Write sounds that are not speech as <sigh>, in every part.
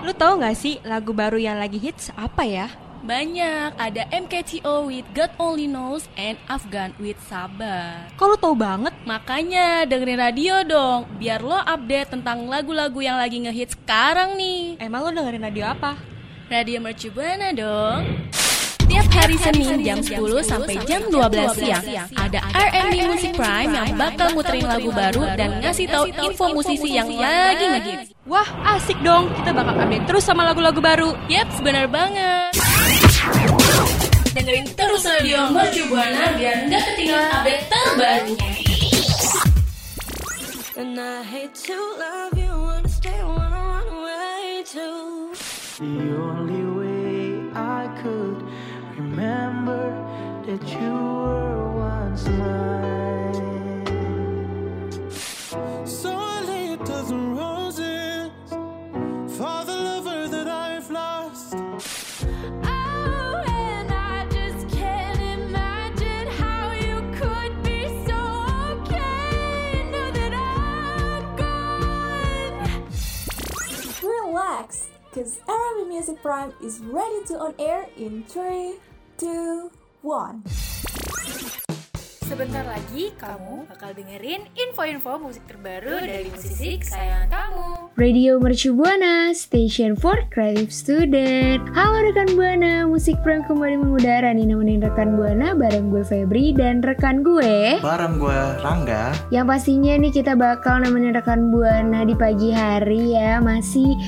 Lu tahu nggak sih lagu baru yang lagi hits apa ya? Banyak, ada MKTO with God Only Knows and Afghan with Sabar. Kok lu tahu banget? Makanya dengerin radio dong, biar lo update tentang lagu-lagu yang lagi ngehits sekarang nih. Emang lu dengerin radio apa? Radio Mercu Buana dong. Tiap hari Senin jam 10 sampai jam 12 siang ada R&B Music Prime yang bakal muterin lagu baru dan ngasih tahu info musisi yang lagi ngehits. Wah, asik dong. Kita bakal update terus sama lagu-lagu baru. Yap, benar banget. Dengerin terus radio Mercu Buana biar nggak ketinggalan update terbarunya. And I hate to love you, wanna stay, wanna run away too. That you were once mine. So I lay a dozen roses for the lover that I've lost. Oh, and I just can't imagine how you could be so okay. Know that I'm gone. Relax, because Arabic Music Prime is ready to on air in 3, 2, 1. Sebentar lagi kamu bakal dengerin info-info musik terbaru dari musisi kesayangan kamu. Radio Mercu Buana, Station for Creative Student. Halo rekan Buana, Musik Prime kembali mengudara nih nemenin rekan Buana bareng gue Febri dan rekan gue. Bareng gue Rangga Yang pastinya nih kita bakal nemenin rekan Buana di pagi hari ya, masih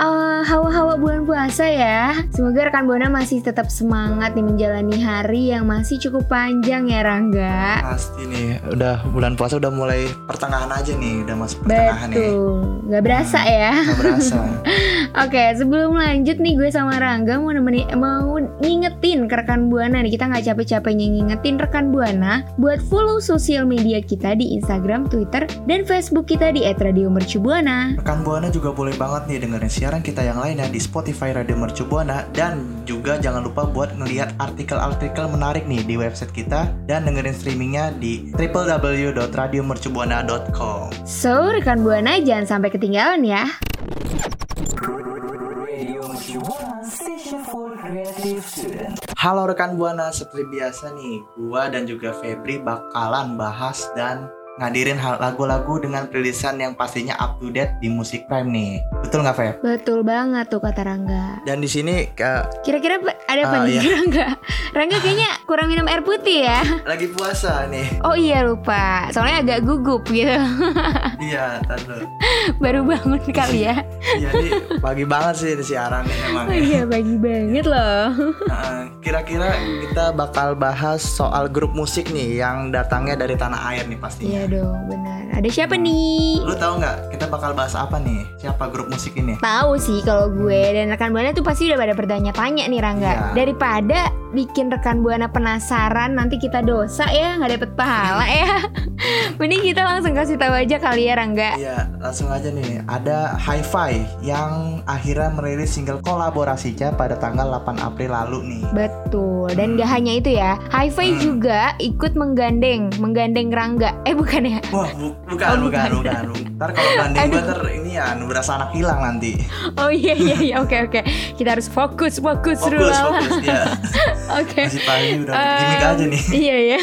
uh, hawa-hawa bulan puasa ya. Semoga rekan Buana masih tetap semangat nih menjalani hari yang masih cukup panjang ya Rangga. Pasti nih Udah bulan puasa udah mulai pertengahan aja nih Udah masuk pertengahan nih Betul, nggak berasa ya. Gak berasa <laughs> Oke, sebelum lanjut nih gue sama Rangga mau nemenin mau ngingetin ke rekan Buana nih kita nggak capek-capeknya ngingetin rekan Buana buat follow sosial media kita di Instagram, Twitter, dan Facebook kita di @radiomercubuana. Rekan Buana juga boleh banget nih dengerin siaran kita yang lainnya di Spotify Radio Mercu Buana Dan juga jangan lupa buat ngeliat artikel-artikel menarik nih di website kita Dan dengerin streamingnya di www.radiomercubuana.com So, rekan Buana jangan sampai ketinggalan ya. Halo rekan Buana, seperti biasa nih Gua dan juga Febri bakalan bahas dan ngadirin lagu-lagu dengan playlistan yang pastinya up to date di Musik Prime nih Betul nggak Feb? Betul banget tuh kata Rangga. Dan di sini Kira-kira ada apa Ah, nih iya. <laughs> Rangga? Rangga kayaknya kurang minum air putih ya. lagi puasa nih Oh iya lupa, soalnya agak gugup gitu. <laughs> Iya, tante Baru bangun kali ya. Iya pagi banget sih di siaran emang Oh iya pagi banget loh. Nah, Kira-kira kita bakal bahas soal grup musik nih yang datangnya dari tanah air nih pastinya Iya dong, benar. Ada siapa nih? Lu tahu nggak bakal bahas apa nih? Siapa grup musik ini? Tahu sih kalau gue dan rekan Buana tuh pasti udah pada bertanya-tanya nih Rangga. Iya. Daripada bikin rekan Buana penasaran nanti kita dosa ya nggak dapet pahala ya. <laughs> Mending kita langsung kasih tahu aja kali ya Rangga. Iya, langsung aja nih. Ada Hi-Fi yang akhirnya merilis single kolaborasinya pada tanggal 8 April lalu nih. Betul. Dan gak hanya itu ya, Hi-Fi Hmm. juga ikut menggandeng, menggandeng Rangga. Eh bukan ya? Wah, bu- bukan, Oh, bukan, bukan. bukan, Ntar kalau <laughs> gandeng Aduh. ntar ini ya berasa anak hilang nanti. Oh iya iya iya oke oke. Kita harus fokus fokus, Fokus, Rulala. fokus ya. <laughs> Oke. Masih pagi udah Em, gimmick aja nih. Iya ya.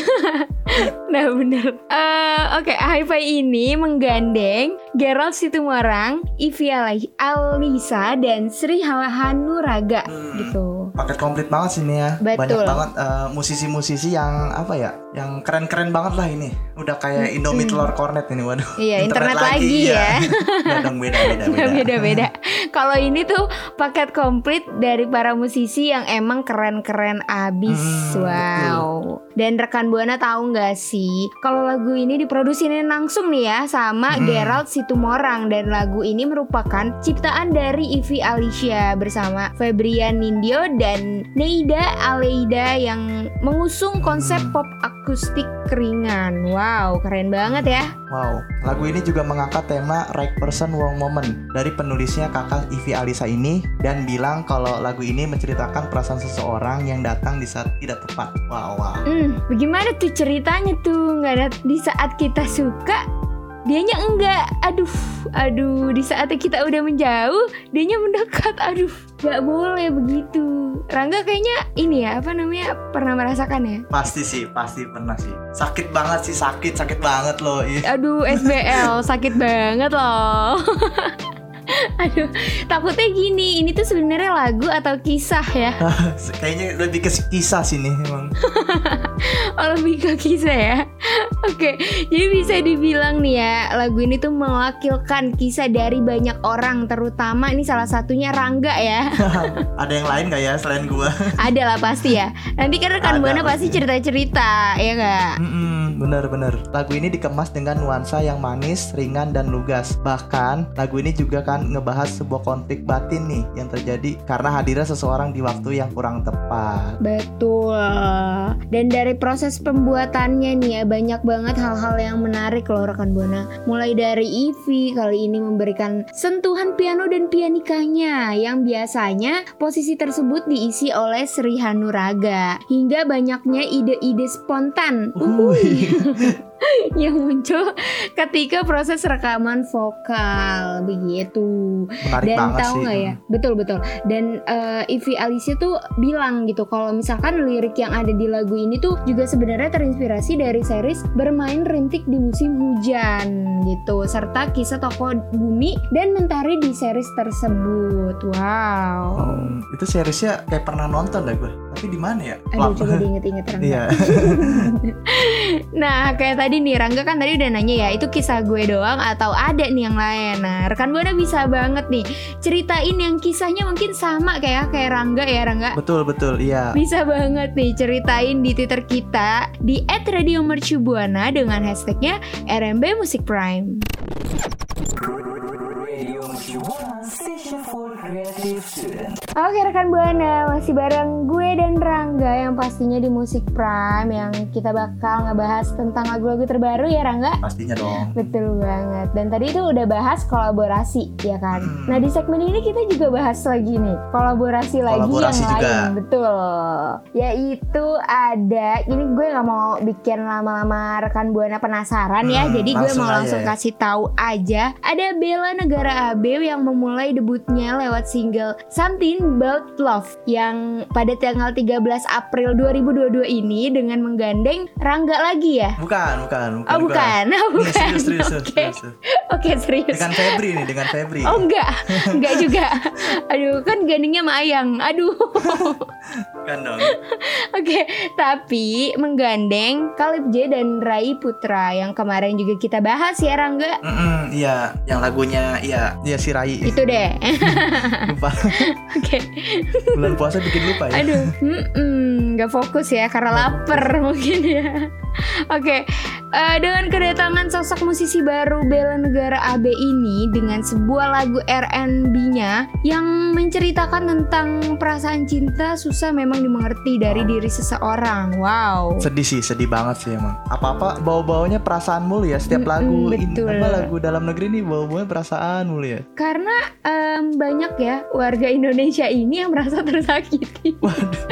<laughs> nah bener. Eh, Oke, Hi-Fi ini menggandeng Gerald Situmorang, Ali- Alisa dan Sri Hanuraga Hmm. gitu. Paket komplit banget sih ini ya. Betul. Banyak banget eh, musisi-musisi yang apa ya? Yang keren-keren banget lah ini. Udah kayak Indomie telur kornet ini waduh. Iya, internet lagi ya. Udah <laughs> dong beda beda beda. Nggak beda-beda. Kalau ini tuh paket komplit dari para musisi yang emang keren-keren abis. Hmm, wow. Dan rekan Buana tahu nggak sih kalau lagu ini diproduksiin langsung nih ya sama Hmm. Gerald Situmorang dan lagu ini merupakan ciptaan dari Ivi Alicia bersama Febrian Nindyo dan Neida Aleida yang mengusung konsep pop akustik ringan. Wow, keren banget ya. Wow, lagu ini juga mengangkat tema Right Person Wrong Moment dari penulisnya kakak Ivi Alisa ini dan bilang kalau lagu ini menceritakan perasaan seseorang yang datang di saat tidak tepat. Wow, wow. Hmm, bagaimana tuh ceritanya tuh? Nggak ada di saat kita suka dianya enggak aduh aduh di saat kita udah menjauh dianya mendekat aduh nggak boleh begitu Rangga kayaknya ini ya apa namanya pernah merasakan ya Pasti sih, pasti pernah sih. Sakit banget sih, sakit, sakit banget loh. Ih. aduh SBL sakit banget loh <laughs> aduh takutnya gini. Ini tuh sebenarnya lagu atau kisah ya? <laughs> Kayaknya lebih ke kisah sih nih emang. <laughs> Oh lebih ke kisah ya? <laughs> Oke Jadi bisa dibilang nih ya Lagu ini tuh mewakilkan kisah dari banyak orang Terutama ini salah satunya Rangga ya. Ada yang lain gak ya selain gua? Ada lah pasti ya. Nanti kan rekan Buana pasti. cerita-cerita Ya gak? Mm-mm, bener-bener. Lagu ini dikemas dengan nuansa yang manis, ringan, dan lugas. Bahkan, lagu ini juga kan ngebahas sebuah konflik batin nih yang terjadi karena hadirnya seseorang di waktu yang kurang tepat. Betul Dan dari proses pembuatannya nih ya Banyak banget hal-hal yang menarik loh rekan Buana Mulai dari Ivy kali ini memberikan sentuhan piano dan pianikanya Yang biasanya posisi tersebut diisi oleh Sri Hanuraga Hingga banyaknya ide-ide spontan Uhuy. <laughs> yang muncul ketika proses rekaman vokal begitu. Menarik dan tahu nggak ya? Betul betul. Dan eh, Ivy Alicia tuh bilang gitu kalau misalkan lirik yang ada di lagu ini tuh juga sebenarnya terinspirasi dari series bermain rintik di musim hujan gitu. Serta kisah tokoh bumi dan mentari di series tersebut. Wow. Hmm, itu seriesnya kayak pernah nonton dah gue. Tapi di mana ya? aduh coba diinget-inget Iya. <laughs> Nah kayak tadi nih Rangga kan tadi udah nanya ya Itu kisah gue doang atau ada nih yang lain Nah rekan Buana bisa banget nih Ceritain yang kisahnya mungkin sama kayak kayak Rangga ya Rangga betul betul. Iya. Bisa banget nih ceritain di Twitter kita Di @radiomercubuana dengan hashtagnya RMB Musik Prime Oke rekan Buana, masih bareng gue dan Rangga yang pastinya di Musik Prime yang kita bakal ngebahas tentang lagu-lagu terbaru ya Rangga? Pastinya dong. Betul banget. Dan tadi itu udah bahas kolaborasi ya kan. Nah di segmen ini kita juga bahas lagi nih kolaborasi, lagi Kolaborasi yang juga. lain. Betul. Yaitu ada ini gue nggak mau bikin lama-lama rekan buana penasaran ya. Hmm, Jadi gue mau aja langsung ya. kasih tahu aja. Ada Bella Negara AB yang memulai debutnya lewat single Something About Love yang pada tanggal 13 April 2022 ini dengan menggandeng Rangga lagi ya. Bukan, bukan, bukan. Oh gua. bukan, <laughs> oh, Ini bukan. serius, serius, <laughs> Oke. serius, serius. Oke serius. Dengan Febri nih, dengan Febri. Oh enggak, <laughs> enggak juga. Aduh, kan gandengnya sama Ayang. Aduh. Kan dong. <laughs> Oke, tapi menggandeng Kalib J dan Rai Putra yang kemarin juga kita bahas ya Rangga. Mm-mm, iya, yang lagunya iya, iya si Rai. Itu deh. <laughs> lupa. <laughs> Oke. Bulan puasa bikin lupa ya. Aduh, mm nggak fokus ya karena lapar mungkin ya. Oke, eh, dengan kedatangan sosok musisi baru Bella Negara AB ini dengan sebuah lagu R&B-nya yang menceritakan tentang perasaan cinta susah memang dimengerti dari diri seseorang. Wow. Sedih sih, sedih banget sih emang. Apa-apa bau-baunya perasaan mulu ya. Setiap lagu in- betul. apa lagu dalam negeri nih bau-baunya perasaan mulu ya. Karena em, banyak ya warga Indonesia ini yang merasa tersakiti.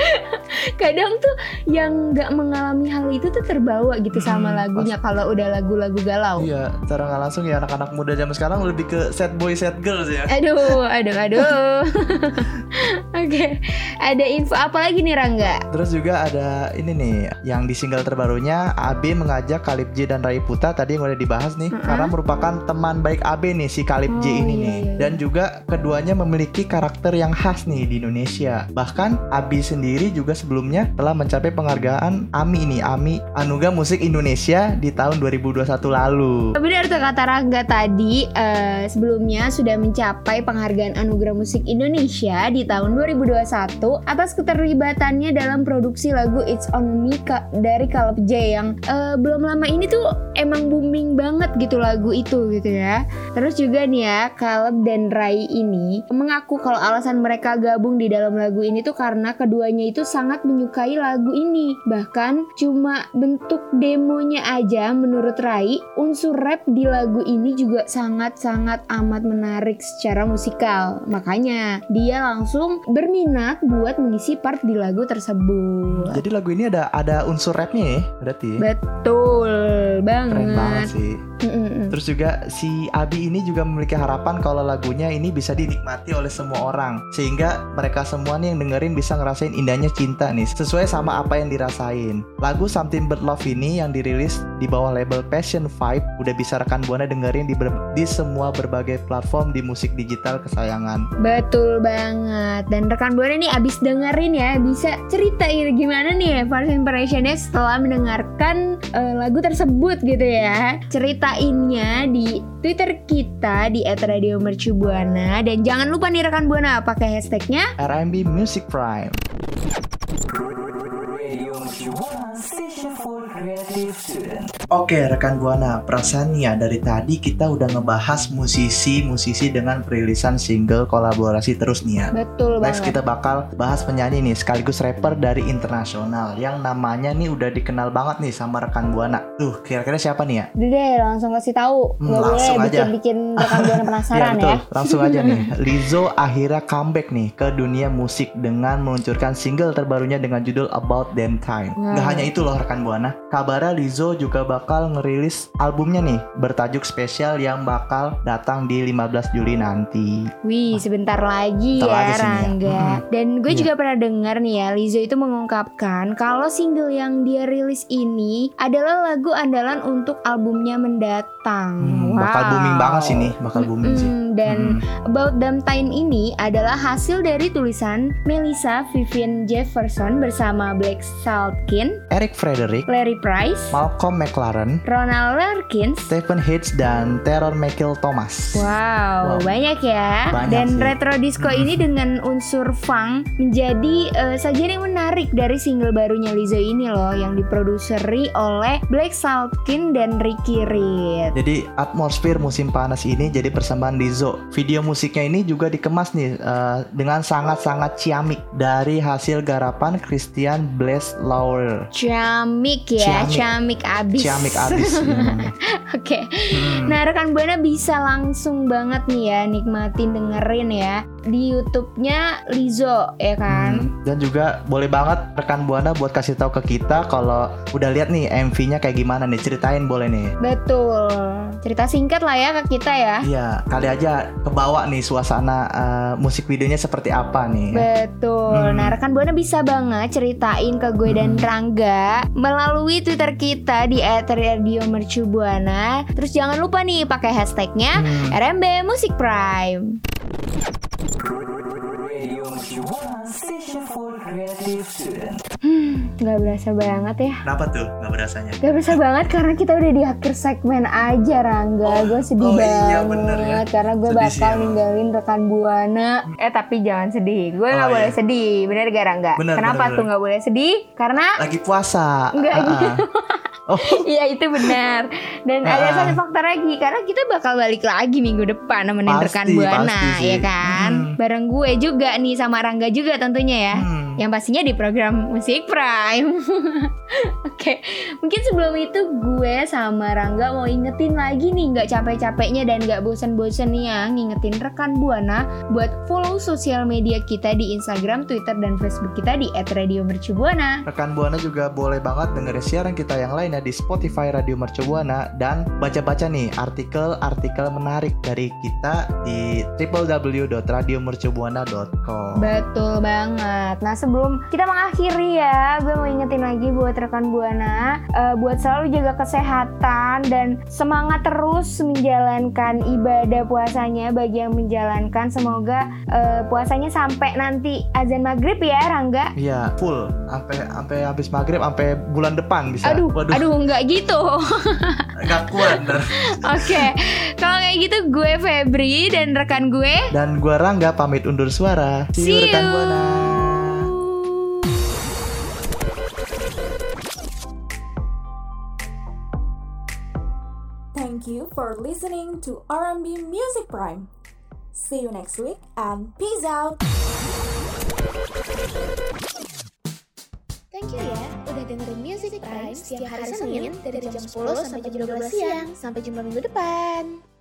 <laughs> Kadang tuh yang nggak mengalami hal itu tuh terbawa gitu sama Hmm, lagunya kalau udah lagu-lagu galau. Iya, secara nggak langsung ya anak-anak muda zaman sekarang lebih ke sad boy, sad girls ya. Aduh, aduh, aduh. <laughs> Oke, ada info apa lagi nih Rangga? Terus juga ada ini nih, yang di single terbarunya AB mengajak Kalib J dan Rai Putra tadi yang udah dibahas nih, Mm-mm. karena merupakan teman baik AB nih si Kalib J Oh, ini iya, nih. iya, iya. Dan juga keduanya memiliki karakter yang khas nih di Indonesia. Bahkan Abi sendiri juga sebelumnya telah mencapai penghargaan AMI nih, AMI Anugerah Musik Indonesia di tahun 2021 lalu. Benar tuh kata Rangga tadi eh, sebelumnya sudah mencapai penghargaan Anugerah Musik Indonesia di tahun 2021 atas keterlibatannya dalam produksi lagu It's On Me Ka- dari Caleb J yang eh, belum lama ini tuh emang booming banget gitu lagu itu gitu ya. Terus juga nih ya Caleb dan Rai ini mengaku kalau alasan mereka gabung di dalam lagu ini tuh karena keduanya itu sangat menyukai lagu ini. Bahkan cuma bentuk demonya aja menurut Rai unsur rap di lagu ini juga sangat-sangat amat menarik secara musikal. Makanya dia langsung berminat buat mengisi part di lagu tersebut. Jadi lagu ini ada ada unsur rapnya ya, berarti. ya? Betul banget. Keren banget sih. Mm-mm. Terus juga si Abi ini juga memiliki harapan kalau lagunya ini bisa dinikmati oleh semua orang Sehingga mereka semua nih yang dengerin bisa ngerasain indahnya cinta nih Sesuai sama apa yang dirasain Lagu Something But Love ini yang dirilis di bawah label Passion Vibe Udah bisa rekan Buana dengerin di, ber- di semua berbagai platform di musik digital kesayangan Betul banget. Dan rekan buana nih abis dengerin ya bisa ceritain gimana nih ya first impressionnya setelah mendengarkan eh, lagu tersebut gitu ya. Ceritainnya di Twitter kita di @radiomercubuana dan jangan lupa nih rekan buana pakai hashtagnya RMB Music Prime Oke rekan Buana, perasaan ya dari tadi kita udah ngebahas musisi-musisi dengan perilisan single kolaborasi terus nih ya. betul Next banget. kita bakal bahas penyanyi nih sekaligus rapper dari internasional yang namanya nih udah dikenal banget nih sama rekan Buana. Tuh, kira-kira siapa nih ya? Udah deh langsung kasih tahu. Hmm, boleh langsung aja. bikin-bikin rekan buana <laughs> penasaran ya ya. betul, langsung aja nih. <laughs> Lizzo akhirnya comeback nih ke dunia musik dengan meluncurkan single terbarunya dengan judul About Damn Time. Wow. Gak hanya itu loh rekan Buana, kabarnya Lizzo juga bakal ngerilis albumnya nih bertajuk spesial yang bakal datang di 15 Juli nanti. Wih, sebentar lagi Bentar ya sih ya. Rangga. Mm-mm. Dan gue Iya. juga pernah dengar nih ya, Lizzo itu mengungkapkan kalau single yang dia rilis ini adalah lagu andalan untuk albumnya mendatang. Hmm, bakal Wow. booming banget sih nih, bakal booming sih. Mm, Dan Hmm. About Damn Time ini adalah hasil dari tulisan Melissa Vivian Jefferson bersama Blake Saltkin, Eric Frederick, Larry Price, Malcolm McLaren, Ronald Larkins, Stephen Hitch dan Terror Michael Thomas. Wow, Wow. banyak ya. Banyak Dan sih. retro disco ini <laughs> dengan unsur funk menjadi eh, sajian yang menarik dari single barunya Lizzo ini loh yang diproduseri oleh Blake Saltkin dan Ricky Reed. Jadi atmosfer musim panas ini jadi persembahan Lizzo. Video musiknya ini juga dikemas nih eh, dengan sangat-sangat ciamik dari hasil garapan Christian Blaise Lauer. Ciamik ya, ciamik, abis. Ciamik abis. <laughs> Oke. Hmm. Nah, rekan Buana bisa langsung banget nih ya nikmatin dengerin ya di YouTube-nya Lizzo ya kan. Hmm. Dan juga boleh banget rekan Buana buat kasih tahu ke kita kalau udah lihat nih MV-nya kayak gimana nih, ceritain boleh nih. Betul. Cerita singkat lah ya ke kita ya. Iya, kali aja kebawa nih suasana eh, musik videonya seperti apa nih. Betul. Hmm. Nah, rekan Buana bisa banget ceritain ke gue dan Rangga melalui Twitter kita di @radiomercubuana. Terus jangan lupa nih pakai hashtagnya Hmm. RMB Musik Prime. Hmm, Gak berasa banget ya. Kenapa tuh nggak berasanya? Gak berasa banget karena kita udah di akhir segmen aja Rangga Gue sedih oh banget iya, bener ya. Karena gue Sedih sih bakal emang. ninggalin rekan Buana Eh tapi jangan sedih Gue Oh, gak boleh iya. sedih Bener gak Rangga? Bener, Kenapa bener, tuh bener. gak boleh sedih? Karena Lagi puasa. Enggak Ah, ah. gitu <laughs> Oh, Iya itu benar Dan ada Ah. satu faktor lagi Karena kita bakal balik lagi minggu depan Nemenin Pasti, rekan Buana pasti sih. ya kan Hmm. Bareng gue juga nih sama Rangga juga tentunya ya hmm. Yang pastinya di program Musik Prime. <laughs> Oke, mungkin sebelum itu gue sama Rangga mau ingetin lagi nih nggak capek-capeknya dan nggak bosen-bosennya ngingetin rekan Buana buat follow sosial media kita di Instagram, Twitter, dan Facebook kita di @radiomercubuana. Rekan Buana juga boleh banget dengerin siaran kita yang lainnya di Spotify Radio Mercubuana dan baca-baca nih artikel-artikel menarik dari kita di www.radiomercubuana.com. Betul banget. Nah sebelum kita mengakhiri ya, gue mau ingetin lagi buat rekan buana, eh, buat selalu jaga kesehatan dan semangat terus menjalankan ibadah puasanya. Bagi yang menjalankan, semoga eh, puasanya sampai nanti azan maghrib ya, Rangga. Iya, full sampai sampai habis maghrib sampai bulan depan bisa. Aduh, Waduh, aduh nggak gitu. <laughs> nggak kuat. Oke, kalau kayak gitu gue Febri dan rekan gue. Dan gua Rangga pamit undur suara. See, you, See rekan you. Buana. For listening to R&B Music Prime. See you next week and peace out. Thank you ya udah dengerin Music Prime setiap hari Senin dari jam 10 sampai jam 12 siang. Sampai jumpa minggu depan.